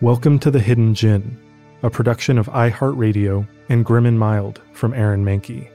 Welcome to The Hidden Djinn, a production of iHeartRadio and Grim and Mild from Aaron Mahnke.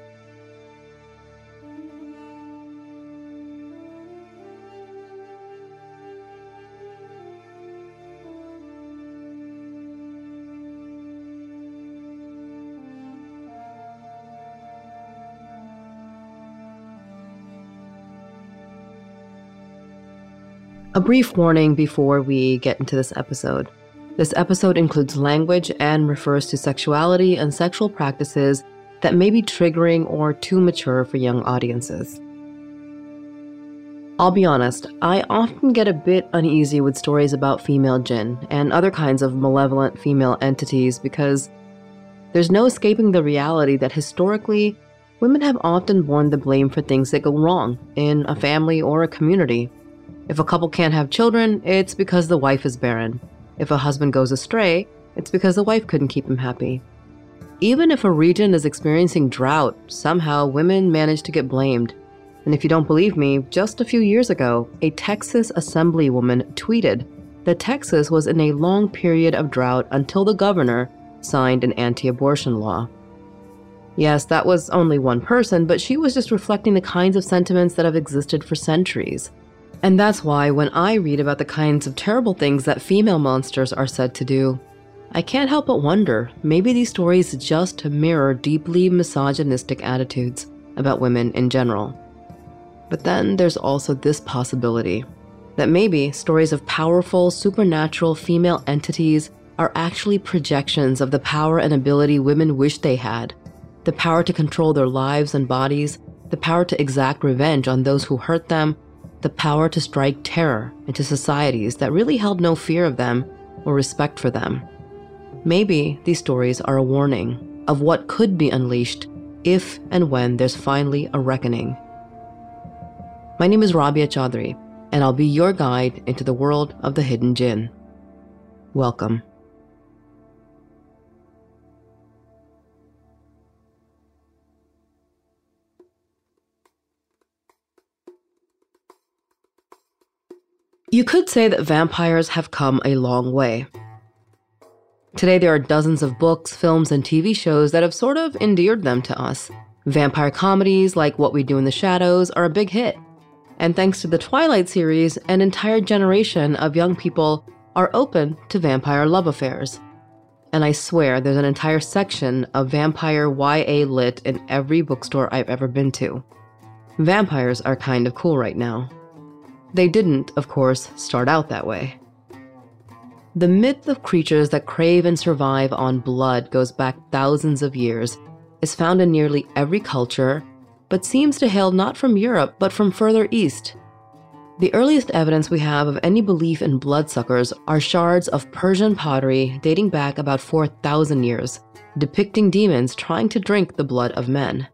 A brief warning before we get into this episode. This episode includes language and refers to sexuality and sexual practices that may be triggering or too mature for young audiences. I'll be honest, I often get a bit uneasy with stories about female jinn and other kinds of malevolent female entities because there's no escaping the reality that historically, women have often borne the blame for things that go wrong in a family or a community. If a couple can't have children, it's because the wife is barren. If a husband goes astray, it's because the wife couldn't keep him happy. Even if a region is experiencing drought, somehow women manage to get blamed. And if you don't believe me, just a few years ago, a Texas assemblywoman tweeted that Texas was in a long period of drought until the governor signed an anti abortion law. Yes, that was only one person, but she was just reflecting the kinds of sentiments that have existed for centuries. And that's why when I read about the kinds of terrible things that female monsters are said to do, I can't help but wonder maybe these stories just mirror deeply misogynistic attitudes about women in general. But then there's also this possibility that maybe stories of powerful, supernatural female entities are actually projections of the power and ability women wish they had the power to control their lives and bodies, the power to exact revenge on those who hurt them, the power to strike terror into societies that really held no fear of them or respect for them. Maybe these stories are a warning of what could be unleashed if and when there's finally a reckoning. My name is Rabia Chaudry, and I'll be your guide into the world of the hidden jinn. Welcome. You could say that vampires have come a long way. Today, there are dozens of books, films, and TV shows that have sort of endeared them to us. Vampire comedies like What We Do in the Shadows are a big hit. And thanks to the Twilight series, an entire generation of young people are open to vampire love affairs. And I swear there's an entire section of vampire YA lit in every bookstore I've ever been to. Vampires are kind of cool right now. They didn't, of course, start out that way. The myth of creatures that crave and survive on blood goes back thousands of years, is found in nearly every culture, but seems to hail not from Europe but from further east. The earliest evidence we have of any belief in bloodsuckers are shards of Persian pottery dating back about 4,000 years, depicting demons trying to drink the blood of men.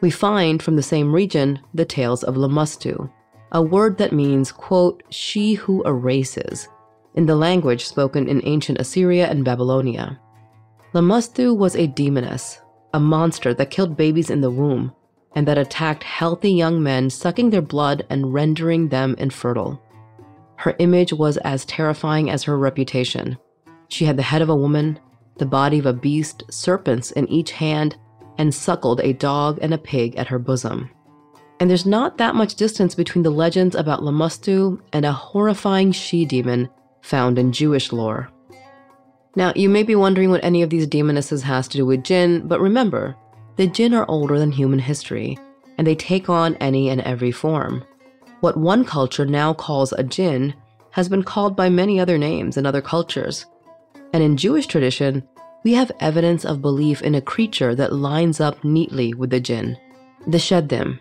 We find from the same region the tales of Lamashtu, a word that means, quote, she who erases, in the language spoken in ancient Assyria and Babylonia. Lamashtu was a demoness, a monster that killed babies in the womb, and that attacked healthy young men, sucking their blood and rendering them infertile. Her image was as terrifying as her reputation. She had the head of a woman, the body of a beast, serpents in each hand, and suckled a dog and a pig at her bosom and there's not that much distance between the legends about Lamashtu and a horrifying she demon found in Jewish lore. Now, you may be wondering what any of these demonesses has to do with jinn, but remember, the jinn are older than human history, and they take on any and every form. What one culture now calls a jinn has been called by many other names in other cultures. And in Jewish tradition, we have evidence of belief in a creature that lines up neatly with the jinn, the sheddim,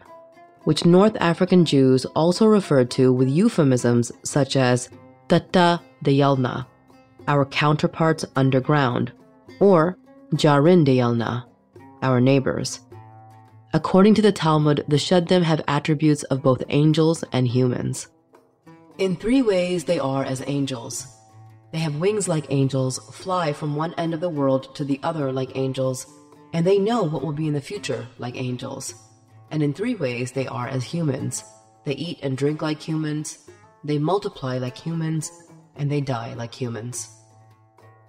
which North African Jews also referred to with euphemisms such as Tata Deyalna, our counterparts underground, or Jarin Deyalna, our neighbors. According to the Talmud, the Sheddim have attributes of both angels and humans. In three ways, they are as angels. They have wings like angels, fly from one end of the world to the other like angels, and they know what will be in the future like angels. And in three ways, they are as humans. They eat and drink like humans, they multiply like humans, and they die like humans.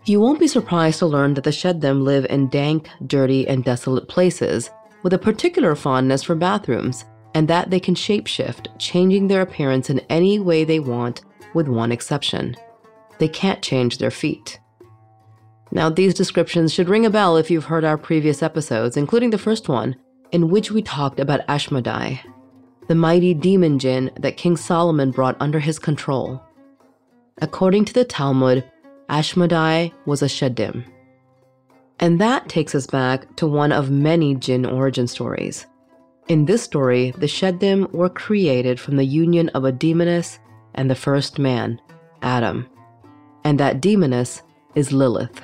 You won't be surprised to learn that the Sheddim live in dank, dirty, and desolate places, with a particular fondness for bathrooms, and that they can shapeshift, changing their appearance in any way they want, with one exception they can't change their feet. Now, these descriptions should ring a bell if you've heard our previous episodes, including the first one, in which we talked about Ashmedai, the mighty demon jinn that King Solomon brought under his control. According to the Talmud, Ashmedai was a Sheddim. And that takes us back to one of many jinn origin stories. In this story, the Sheddim were created from the union of a demoness and the first man, Adam. And that demoness is Lilith.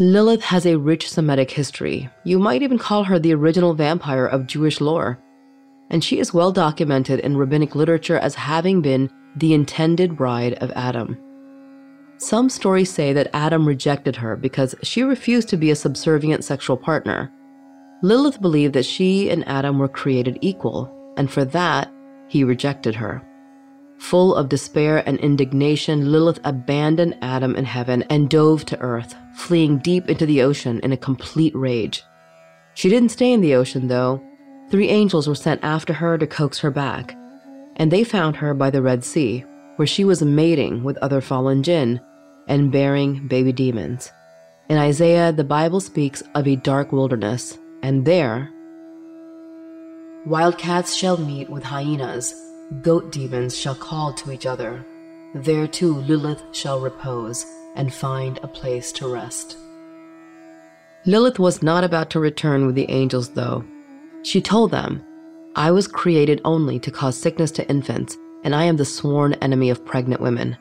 Lilith has a rich Semitic history. You might even call her the original vampire of Jewish lore. And she is well documented in rabbinic literature as having been the intended bride of Adam. Some stories say that Adam rejected her because she refused to be a subservient sexual partner. Lilith believed that she and Adam were created equal, and for that, he rejected her. Full of despair and indignation, Lilith abandoned Adam in heaven and dove to earth, fleeing deep into the ocean in a complete rage. She didn't stay in the ocean, though. Three angels were sent after her to coax her back, and they found her by the Red Sea, where she was mating with other fallen jinn and bearing baby demons. In Isaiah, the Bible speaks of a dark wilderness, and there, wildcats shall meet with hyenas Goat demons shall call to each other. There too Lilith shall repose and find a place to rest. Lilith was not about to return with the angels, though. She told them, I was created only to cause sickness to infants, and I am the sworn enemy of pregnant women.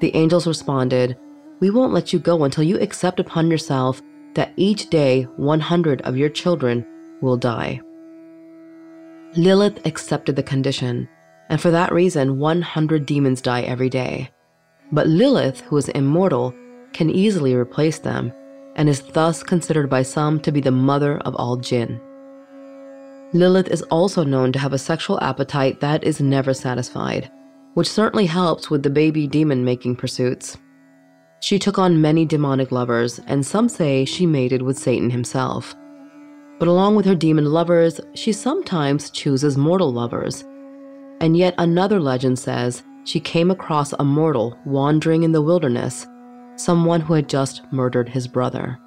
The angels responded, We won't let you go until you accept upon yourself that each day 100 of your children will die. Lilith accepted the condition and for that reason, 100 demons die every day. But Lilith, who is immortal, can easily replace them, and is thus considered by some to be the mother of all jinn. Lilith is also known to have a sexual appetite that is never satisfied, which certainly helps with the baby demon making pursuits. She took on many demonic lovers, and some say she mated with Satan himself. But along with her demon lovers, she sometimes chooses mortal lovers, and yet another legend says she came across a mortal wandering in the wilderness, someone who had just murdered his brother.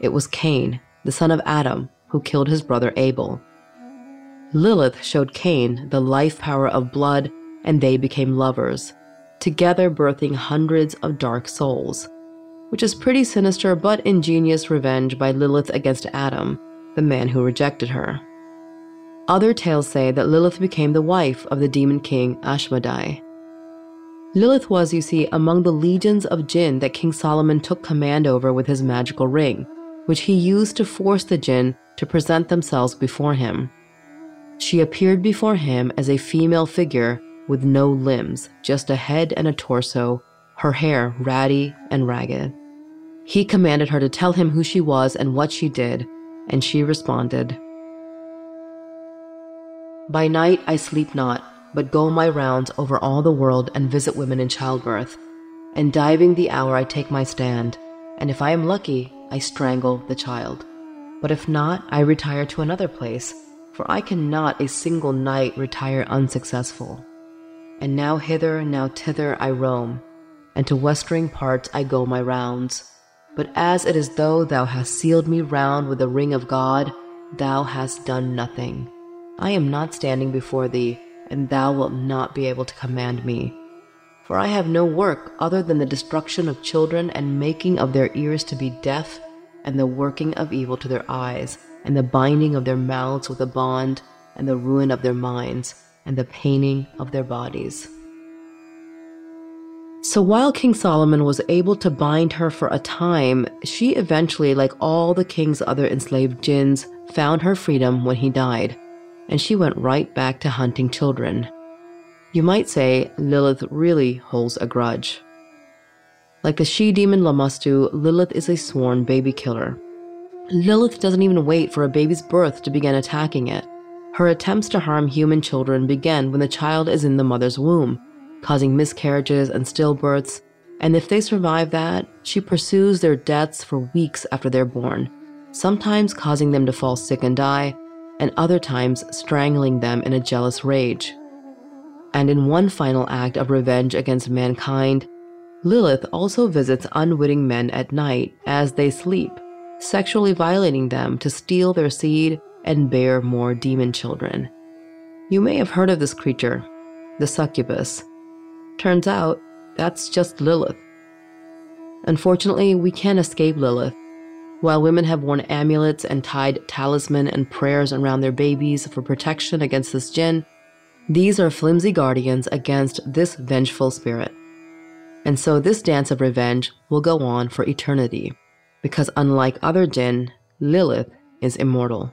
It was Cain, the son of Adam, who killed his brother Abel. Lilith showed Cain the life power of blood, and they became lovers, together birthing hundreds of dark souls, which is pretty sinister but ingenious revenge by Lilith against Adam, the man who rejected her. Other tales say that Lilith became the wife of the demon king Ashmedai. Lilith was, you see, among the legions of jinn that King Solomon took command over with his magical ring, which he used to force the jinn to present themselves before him. She appeared before him as a female figure with no limbs, just a head and a torso, her hair ratty and ragged. He commanded her to tell him who she was and what she did, and she responded, by night I sleep not, but go my rounds over all the world and visit women in childbirth. And diving the hour I take my stand, and if I am lucky, I strangle the child. But if not, I retire to another place, for I cannot a single night retire unsuccessful. And now hither, now thither I roam, and to westering parts I go my rounds. But as it is though thou hast sealed me round with the ring of God, thou hast done nothing. I am not standing before thee, and thou wilt not be able to command me. For I have no work other than the destruction of children and making of their ears to be deaf and the working of evil to their eyes, and the binding of their mouths with a bond, and the ruin of their minds, and the paining of their bodies. So while King Solomon was able to bind her for a time, she eventually, like all the king's other enslaved jinns, found her freedom when he died, and she went right back to hunting children. You might say Lilith really holds a grudge. Like the she demon Lamashtu, Lilith is a sworn baby killer. Lilith doesn't even wait for a baby's birth to begin attacking it. Her attempts to harm human children begin when the child is in the mother's womb, causing miscarriages and stillbirths, and if they survive that, she pursues their deaths for weeks after they're born, sometimes causing them to fall sick and die, and other times strangling them in a jealous rage. And in one final act of revenge against mankind, Lilith also visits unwitting men at night as they sleep, sexually violating them to steal their seed and bear more demon children. You may have heard of this creature, the succubus. Turns out, that's just Lilith. Unfortunately, we can't escape Lilith. While women have worn amulets and tied talisman and prayers around their babies for protection against this jinn, these are flimsy guardians against this vengeful spirit. And so this dance of revenge will go on for eternity, because unlike other jinn, Lilith is immortal.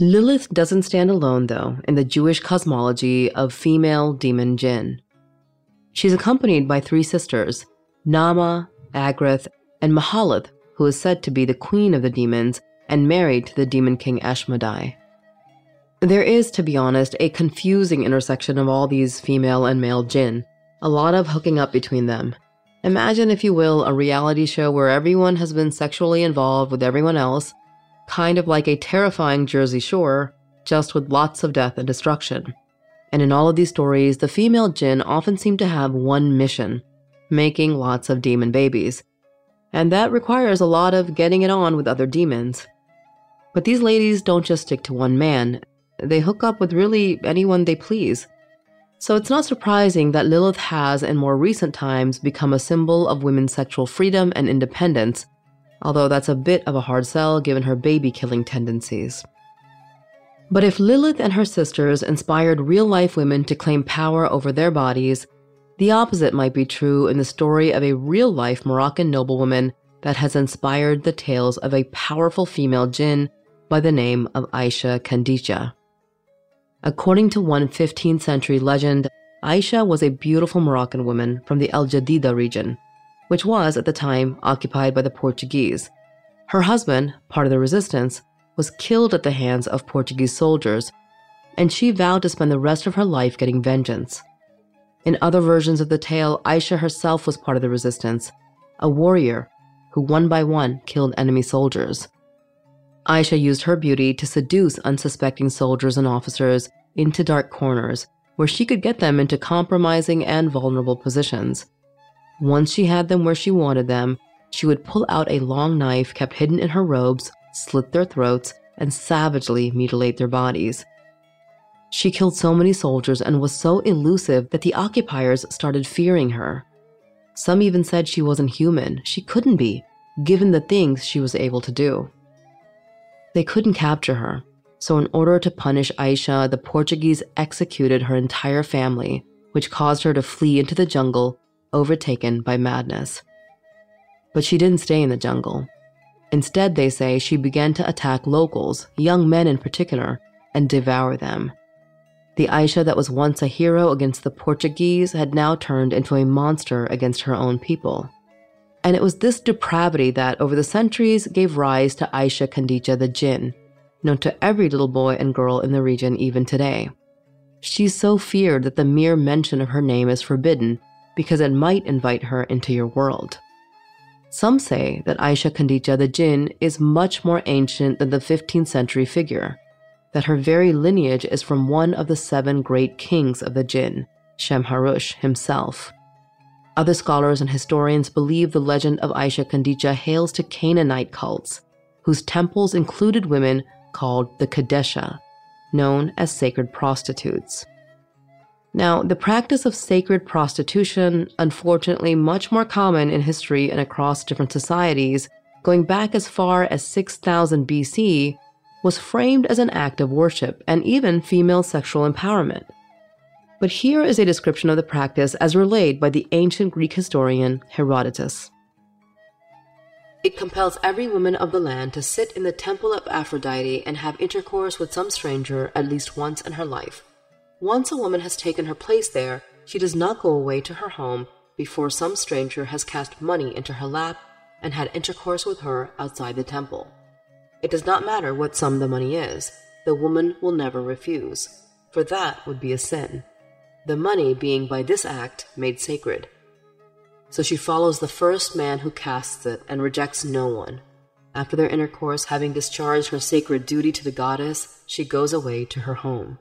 Lilith doesn't stand alone, though, in the Jewish cosmology of female demon jinn. She's accompanied by three sisters, Nama, Agrith, and Mahalath, who is said to be the queen of the demons and married to the demon king Ashmedai. There is, to be honest, a confusing intersection of all these female and male jinn, a lot of hooking up between them. Imagine, if you will, a reality show where everyone has been sexually involved with everyone else kind of like a terrifying Jersey Shore, just with lots of death and destruction. And in all of these stories, the female jinn often seem to have one mission making lots of demon babies. And that requires a lot of getting it on with other demons. But these ladies don't just stick to one man, they hook up with really anyone they please. So it's not surprising that Lilith has, in more recent times, become a symbol of women's sexual freedom and independence, although that's a bit of a hard sell given her baby killing tendencies. But if Lilith and her sisters inspired real life women to claim power over their bodies, the opposite might be true in the story of a real life Moroccan noblewoman that has inspired the tales of a powerful female jinn by the name of Aisha Kandicha. According to one 15th century legend, Aisha was a beautiful Moroccan woman from the El Jadida region which was at the time occupied by the Portuguese. Her husband, part of the resistance, was killed at the hands of Portuguese soldiers, and she vowed to spend the rest of her life getting vengeance. In other versions of the tale, Aisha herself was part of the resistance, a warrior who one by one killed enemy soldiers. Aisha used her beauty to seduce unsuspecting soldiers and officers into dark corners where she could get them into compromising and vulnerable positions. Once she had them where she wanted them, she would pull out a long knife kept hidden in her robes, slit their throats, and savagely mutilate their bodies. She killed so many soldiers and was so elusive that the occupiers started fearing her. Some even said she wasn't human. She couldn't be, given the things she was able to do. They couldn't capture her, so in order to punish Aisha, the Portuguese executed her entire family, which caused her to flee into the jungle overtaken by madness. But she didn't stay in the jungle. Instead, they say she began to attack locals, young men in particular, and devour them. The Aisha that was once a hero against the Portuguese had now turned into a monster against her own people. And it was this depravity that, over the centuries, gave rise to Aisha Kandicha the Jinn, known to every little boy and girl in the region even today. She's so feared that the mere mention of her name is forbidden because it might invite her into your world. Some say that Aisha Kandicha the Jinn is much more ancient than the 15th century figure, that her very lineage is from one of the seven great kings of the Jinn, Shemharush himself. Other scholars and historians believe the legend of Aisha Kandicha hails to Canaanite cults, whose temples included women called the Kadesha, known as sacred prostitutes. Now, the practice of sacred prostitution, unfortunately much more common in history and across different societies, going back as far as 6000 BC, was framed as an act of worship and even female sexual empowerment. But here is a description of the practice as relayed by the ancient Greek historian Herodotus. It compels every woman of the land to sit in the temple of Aphrodite and have intercourse with some stranger at least once in her life. Once a woman has taken her place there, she does not go away to her home before some stranger has cast money into her lap and had intercourse with her outside the temple. It does not matter what sum the money is, the woman will never refuse, for that would be a sin the money being by this act made sacred. So she follows the first man who casts it and rejects no one. After their intercourse, having discharged her sacred duty to the goddess, she goes away to her home.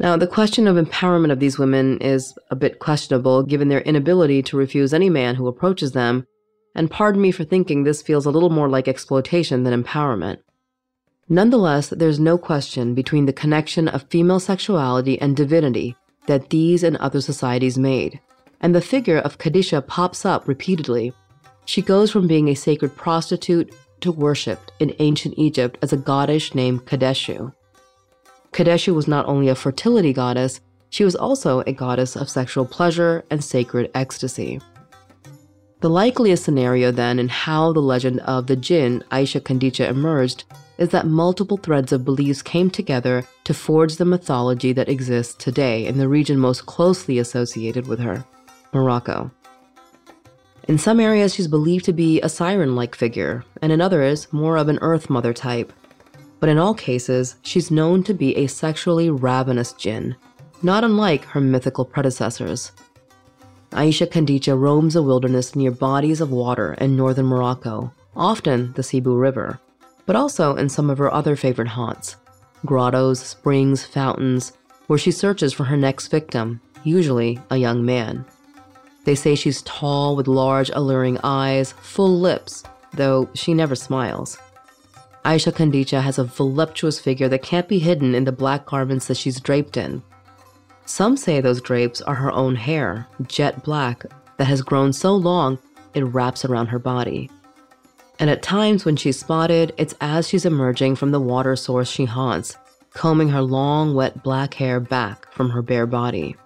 Now, the question of empowerment of these women is a bit questionable given their inability to refuse any man who approaches them, and pardon me for thinking this feels a little more like exploitation than empowerment. Nonetheless, there's no question between the connection of female sexuality and divinity that these and other societies made, and the figure of Kadisha pops up repeatedly. She goes from being a sacred prostitute to worshipped in ancient Egypt as a goddess named Kadeshu. Kadeshu was not only a fertility goddess, she was also a goddess of sexual pleasure and sacred ecstasy. The likeliest scenario, then, in how the legend of the jinn Aisha Kandicha emerged is that multiple threads of beliefs came together to forge the mythology that exists today in the region most closely associated with her, Morocco. In some areas, she's believed to be a siren like figure, and in others, more of an Earth Mother type. But in all cases, she's known to be a sexually ravenous jinn, not unlike her mythical predecessors. Aisha Kandicha roams a wilderness near bodies of water in northern Morocco, often the Sebou River, but also in some of her other favorite haunts grottos, springs, fountains, where she searches for her next victim, usually a young man. They say she's tall with large, alluring eyes, full lips, though she never smiles. Aisha Kandicha has a voluptuous figure that can't be hidden in the black garments that she's draped in. Some say those drapes are her own hair, jet black, that has grown so long it wraps around her body and at times when she's spotted, it's as she's emerging from the water source she haunts, combing her long, wet black hair back from her bare body.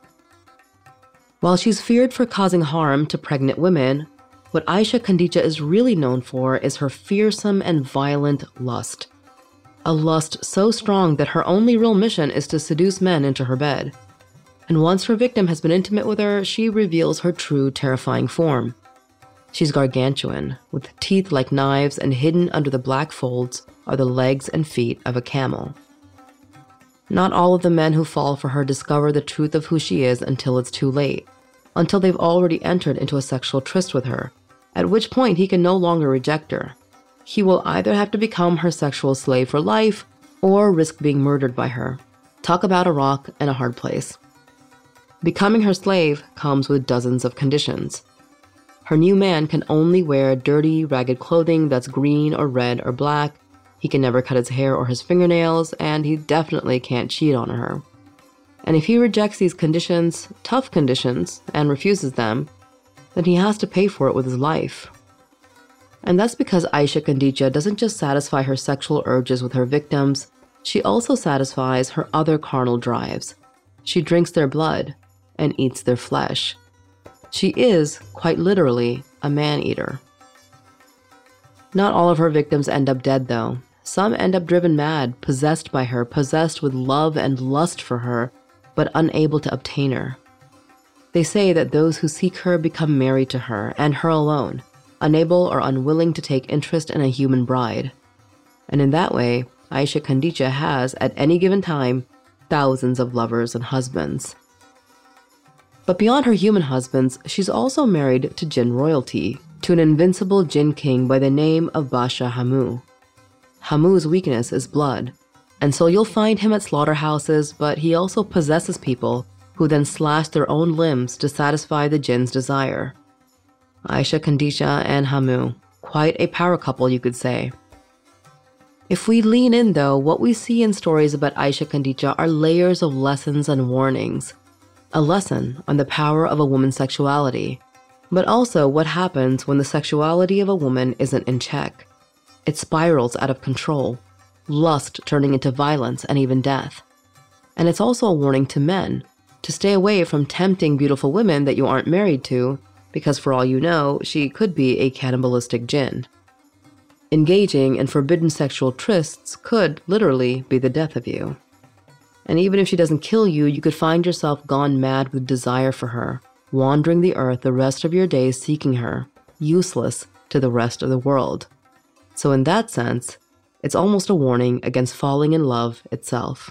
While she's feared for causing harm to pregnant women, what Aisha Kandicha is really known for is her fearsome and violent lust. A lust so strong that her only real mission is to seduce men into her bed. And once her victim has been intimate with her, she reveals her true terrifying form She's gargantuan, with teeth like knives, and hidden under the black folds are the legs and feet of a camel. Not all of the men who fall for her discover the truth of who she is until it's too late, until they've already entered into a sexual tryst with her, at which point he can no longer reject her. He will either have to become her sexual slave for life or risk being murdered by her. Talk about a rock and a hard place. Becoming her slave comes with dozens of conditions. Her new man can only wear dirty, ragged clothing that's green or red or black. He can never cut his hair or his fingernails, and he definitely can't cheat on her. And if he rejects these conditions, tough conditions, and refuses them, then he has to pay for it with his life. And that's because Aisha Kandicha doesn't just satisfy her sexual urges with her victims, she also satisfies her other carnal drives. She drinks their blood and eats their flesh. She is, quite literally, a man eater. Not all of her victims end up dead, though. Some end up driven mad, possessed by her, possessed with love and lust for her, but unable to obtain her. They say that those who seek her become married to her and her alone, unable or unwilling to take interest in a human bride. And in that way, Aisha Kandicha has, at any given time, thousands of lovers and husbands. But beyond her human husbands, she's also married to jinn royalty, to an invincible jinn king by the name of Basha Hamu. Hamu's weakness is blood, and so you'll find him at slaughterhouses, but he also possesses people who then slashed their own limbs to satisfy the jinn's desire. Aisha Kandicha and Hamu, quite a power couple, you could say. If we lean in, though, what we see in stories about Aisha Kandicha are layers of lessons and warnings. A lesson on the power of a woman's sexuality, but also what happens when the sexuality of a woman isn't in check. It spirals out of control, lust turning into violence and even death. And it's also a warning to men to stay away from tempting beautiful women that you aren't married to, because for all you know, she could be a cannibalistic jinn. Engaging in forbidden sexual trysts could literally be the death of you. And even if she doesn't kill you, you could find yourself gone mad with desire for her, wandering the earth the rest of your days seeking her, useless to the rest of the world. So, in that sense, it's almost a warning against falling in love itself.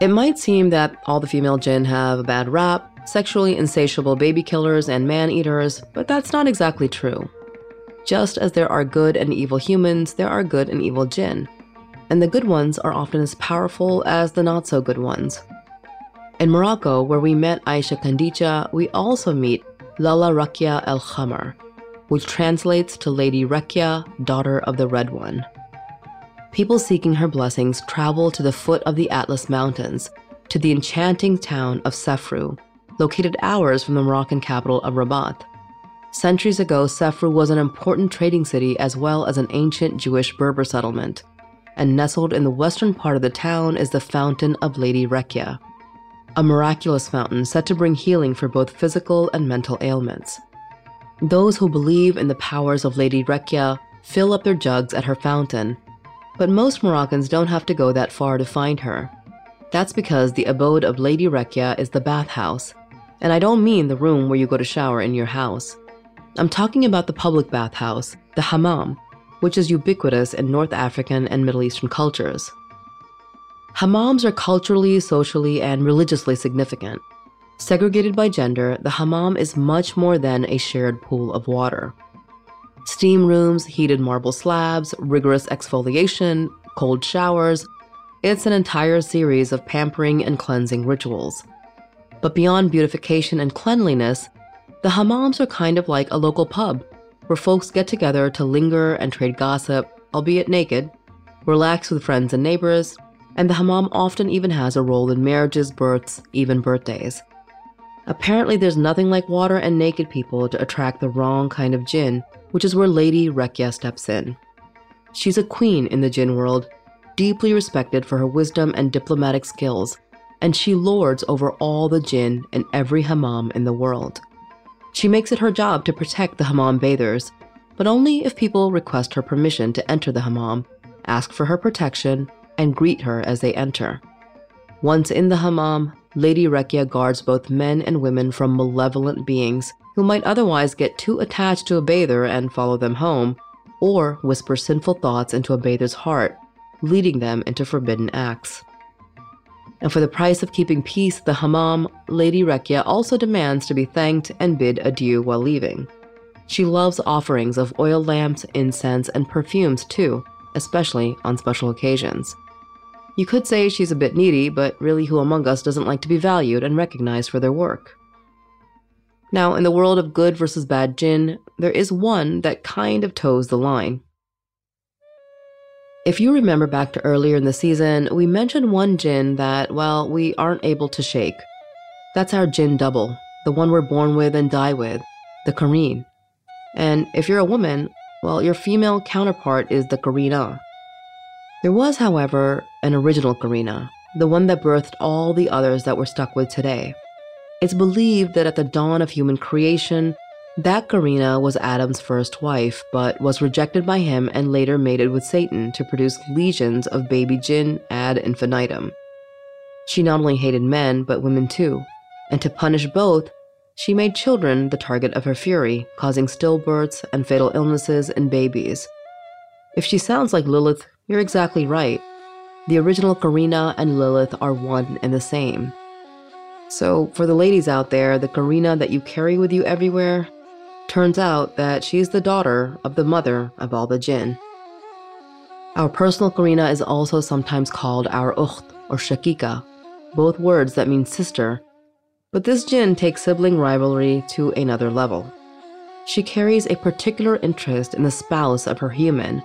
It might seem that all the female jinn have a bad rap, sexually insatiable baby killers and man eaters, but that's not exactly true. Just as there are good and evil humans, there are good and evil jinn. And the good ones are often as powerful as the not so good ones. In Morocco, where we met Aisha Kandicha, we also meet Lala Rakia El Khamar, which translates to Lady Rekia, daughter of the Red One people seeking her blessings travel to the foot of the Atlas Mountains, to the enchanting town of Sefrou, located hours from the Moroccan capital of Rabat. Centuries ago, Sefrou was an important trading city as well as an ancient Jewish Berber settlement, and nestled in the western part of the town is the Fountain of Lady Rekia, a miraculous fountain said to bring healing for both physical and mental ailments. Those who believe in the powers of Lady Rekia fill up their jugs at her fountain but most Moroccans don't have to go that far to find her. That's because the abode of Lady Rekia is the bathhouse. And I don't mean the room where you go to shower in your house. I'm talking about the public bathhouse, the hammam, which is ubiquitous in North African and Middle Eastern cultures. Hammams are culturally, socially, and religiously significant. Segregated by gender, the hammam is much more than a shared pool of water steam rooms, heated marble slabs, rigorous exfoliation, cold showers. It's an entire series of pampering and cleansing rituals. But beyond beautification and cleanliness, the hammams are kind of like a local pub where folks get together to linger and trade gossip, albeit naked, relax with friends and neighbors, and the hammam often even has a role in marriages, births, even birthdays. Apparently, there's nothing like water and naked people to attract the wrong kind of jinn which is where Lady Rekia steps in. She's a queen in the jinn world, deeply respected for her wisdom and diplomatic skills, and she lords over all the jinn in every hammam in the world. She makes it her job to protect the hammam bathers, but only if people request her permission to enter the hammam, ask for her protection, and greet her as they enter. Once in the hammam, Lady Rekia guards both men and women from malevolent beings who might otherwise get too attached to a bather and follow them home, or whisper sinful thoughts into a bather's heart, leading them into forbidden acts. And for the price of keeping peace, the Hammam, Lady Rekia also demands to be thanked and bid adieu while leaving. She loves offerings of oil lamps, incense, and perfumes too, especially on special occasions. You could say she's a bit needy, but really, who among us doesn't like to be valued and recognized for their work? Now, in the world of good versus bad jinn, there is one that kind of toes the line. If you remember back to earlier in the season, we mentioned one jinn that, well, we aren't able to shake. That's our jinn double, the one we're born with and die with, the Qareen. And if you're a woman, well, your female counterpart is the Qareena. There was, however, an original Qareena, the one that birthed all the others that we're stuck with today. It's believed that at the dawn of human creation, that Qareena was Adam's first wife, but was rejected by him and later mated with Satan to produce legions of baby jinn ad infinitum. She not only hated men, but women too, and to punish both, she made children the target of her fury, causing stillbirths and fatal illnesses in babies. If she sounds like Lilith, you're exactly right. The original Qareena and Lilith are one and the same. So, for the ladies out there, the Qareena that you carry with you everywhere, Turns out that she's the daughter of the mother of all the jinn. Our personal Qareena is also sometimes called our Ukht or Shakika, both words that mean sister, but this jinn takes sibling rivalry to another level. She carries a particular interest in the spouse of her human,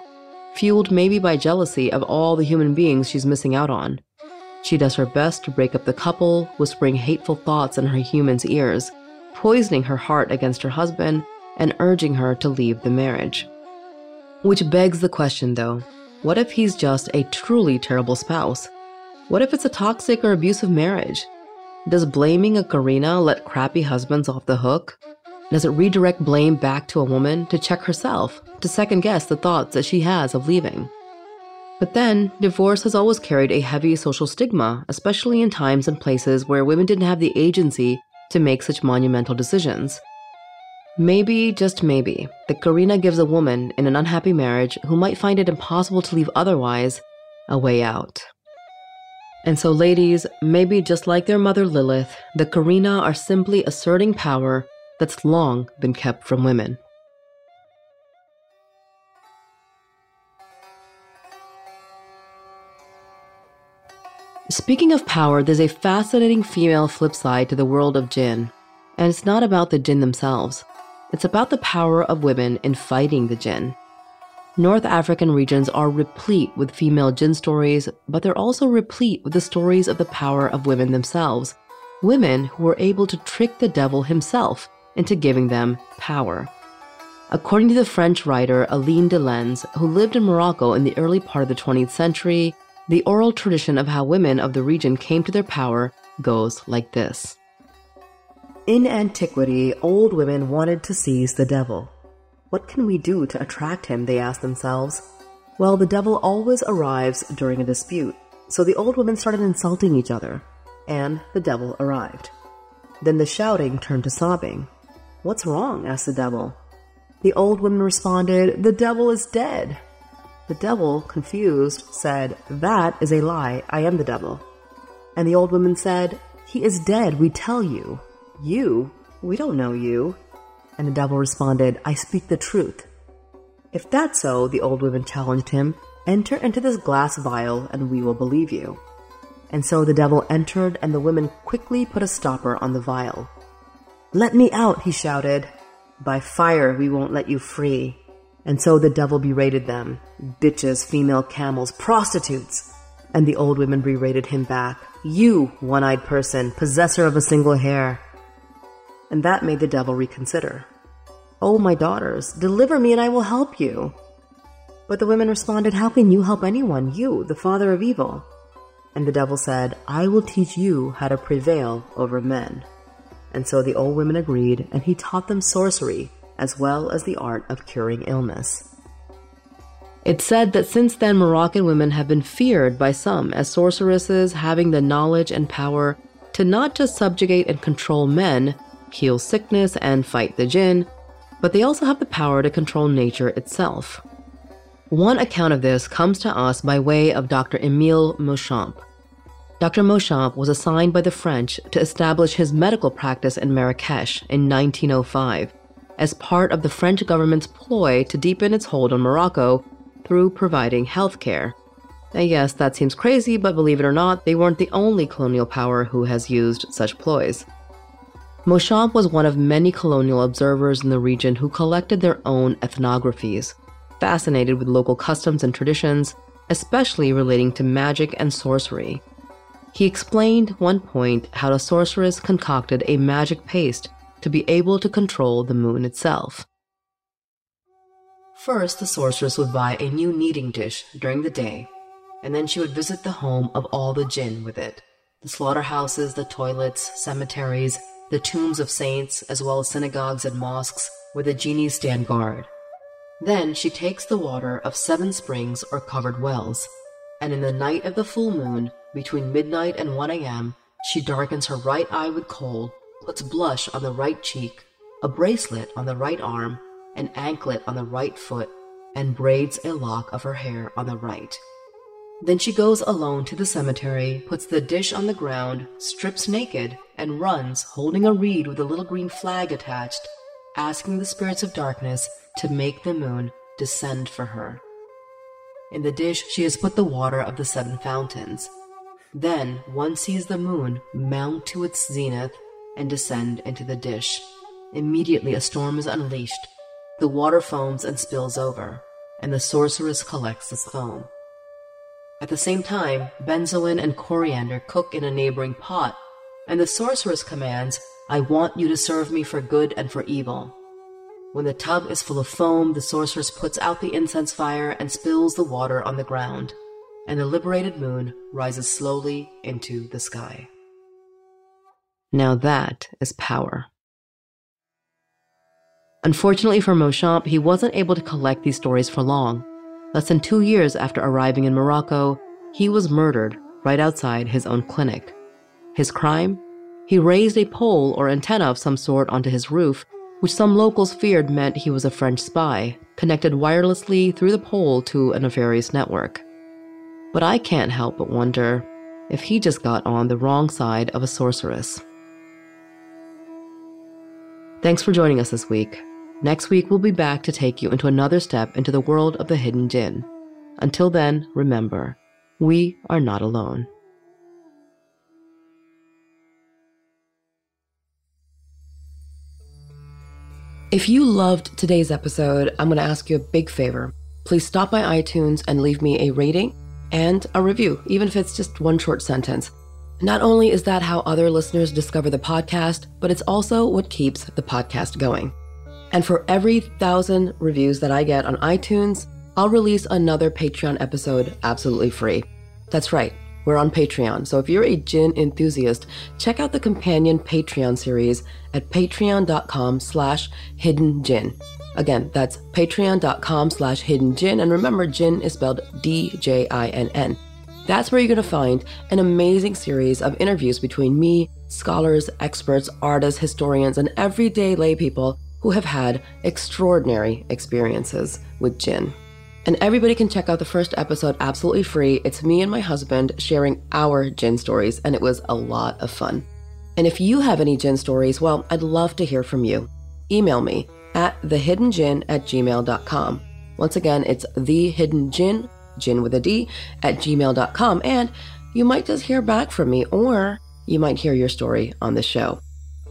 fueled maybe by jealousy of all the human beings she's missing out on. She does her best to break up the couple, whispering hateful thoughts in her human's ears, poisoning her heart against her husband, and urging her to leave the marriage. Which begs the question though what if he's just a truly terrible spouse? What if it's a toxic or abusive marriage? Does blaming a Qareena let crappy husbands off the hook? Does it redirect blame back to a woman to check herself, to second guess the thoughts that she has of leaving? But then, divorce has always carried a heavy social stigma, especially in times and places where women didn't have the agency to make such monumental decisions. Maybe, just maybe, the Qareena gives a woman in an unhappy marriage who might find it impossible to leave otherwise a way out. And so, ladies, maybe just like their mother Lilith, the Qareena are simply asserting power that's long been kept from women. Speaking of power, there's a fascinating female flip side to the world of jinn, and it's not about the jinn themselves. It's about the power of women in fighting the jinn. North African regions are replete with female jinn stories, but they're also replete with the stories of the power of women themselves. Women who were able to trick the devil himself into giving them power. According to the French writer Aline Delens, who lived in Morocco in the early part of the 20th century, the oral tradition of how women of the region came to their power goes like this. In antiquity, old women wanted to seize the devil. What can we do to attract him? They asked themselves. Well, the devil always arrives during a dispute, so the old women started insulting each other, and the devil arrived. Then the shouting turned to sobbing. What's wrong? asked the devil. The old women responded, The devil is dead. The devil, confused, said, That is a lie. I am the devil. And the old woman said, He is dead, we tell you. You? We don't know you. And the devil responded, I speak the truth. If that's so, the old woman challenged him, enter into this glass vial and we will believe you. And so the devil entered, and the women quickly put a stopper on the vial. Let me out, he shouted. By fire, we won't let you free. And so the devil berated them bitches, female camels, prostitutes. And the old women berated him back. You, one eyed person, possessor of a single hair and that made the devil reconsider. Oh, my daughters, deliver me and I will help you. But the women responded, How can you help anyone, you, the father of evil? And the devil said, I will teach you how to prevail over men. And so the old women agreed, and he taught them sorcery, as well as the art of curing illness. It's said that since then, Moroccan women have been feared by some as sorceresses having the knowledge and power to not just subjugate and control men, heal sickness, and fight the jinn, but they also have the power to control nature itself. One account of this comes to us by way of Dr. Emile Mauchamp. Dr. Mauchamp was assigned by the French to establish his medical practice in Marrakesh in 1905 as part of the French government's ploy to deepen its hold on Morocco through providing health care. And yes, that seems crazy, but believe it or not, they weren't the only colonial power who has used such ploys. Mauchamp was one of many colonial observers in the region who collected their own ethnographies. Fascinated with local customs and traditions, especially relating to magic and sorcery. He explained one point how a sorceress concocted a magic paste to be able to control the moon itself. First, the sorceress would buy a new kneading dish during the day, and then she would visit the home of all the jinn with it the slaughterhouses, the toilets, cemeteries, the tombs of saints, as well as synagogues and mosques where the genies stand guard. Then she takes the water of seven springs or covered wells, and in the night of the full moon, between midnight and 1 a.m., she darkens her right eye with kohl, puts blush on the right cheek, a bracelet on the right arm, an anklet on the right foot, and braids a lock of her hair on the right. Then she goes alone to the cemetery, puts the dish on the ground, strips naked, and runs, holding a reed with a little green flag attached, asking the spirits of darkness to make the moon descend for her. In the dish, she has put the water of the seven fountains. Then one sees the moon mount to its zenith and descend into the dish. Immediately, a storm is unleashed. The water foams and spills over, and the sorceress collects this foam. At the same time, benzoin and coriander cook in a neighboring pot, and the sorceress commands, I want you to serve me for good and for evil. When the tub is full of foam, the sorceress puts out the incense fire and spills the water on the ground, and the liberated moon rises slowly into the sky. Now that is power. Unfortunately for Mauchamp, he wasn't able to collect these stories for long. Less than two years after arriving in Morocco, he was murdered right outside his own clinic. His crime? He raised a pole or antenna of some sort onto his roof, which some locals feared meant he was a French spy, connected wirelessly through the pole to a nefarious network. But I can't help but wonder if he just got on the wrong side of a sorceress. Thanks for joining us this week. Next week, we'll be back to take you into another step into the world of the hidden jinn. Until then, remember, we are not alone. If you loved today's episode, I'm going to ask you a big favor. Please stop by iTunes and leave me a rating and a review, even if it's just one short sentence. Not only is that how other listeners discover the podcast, but it's also what keeps the podcast going. And for every thousand reviews that I get on iTunes, I'll release another Patreon episode absolutely free. That's right, we're on Patreon. So if you're a jinn enthusiast, check out the companion Patreon series at patreon.com slash hidden jinn. Again, that's patreon.com slash hidden jinn. And remember, jinn is spelled D-J-I-N-N. That's where you're going to find an amazing series of interviews between me, scholars, experts, artists, historians, and everyday laypeople who have had extraordinary experiences with jinn. And everybody can check out the first episode absolutely free. It's me and my husband sharing our jinn stories, and it was a lot of fun. And if you have any jinn stories, well, I'd love to hear from you. Email me at thehiddenjinn at gmail.com. Once again, it's thehiddenjinn, jinn with a D, at gmail.com. And you might just hear back from me, or you might hear your story on the show.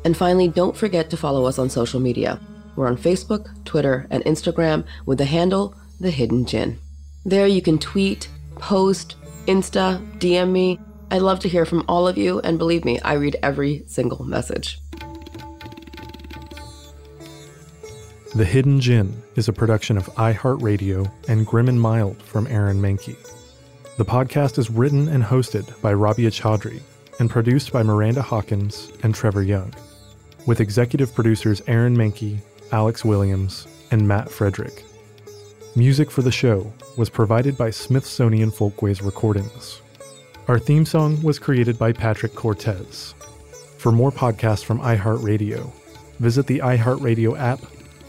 And finally, don't forget to follow us on social media. We're on Facebook, Twitter, and Instagram with the handle The Hidden Jinn. There you can tweet, post, Insta, DM me. I'd love to hear from all of you, and believe me, I read every single message. The Hidden Jinn is a production of iHeartRadio and Grim and Mild from Aaron Mahnke. The podcast is written and hosted by Rabia Chaudry and produced by Miranda Hawkins and Trevor Young with executive producers Aaron Mahnke, Alex Williams, and Matt Frederick. Music for the show was provided by Smithsonian Folkways Recordings. Our theme song was created by Patrick Cortez. For more podcasts from iHeartRadio, visit the iHeartRadio app,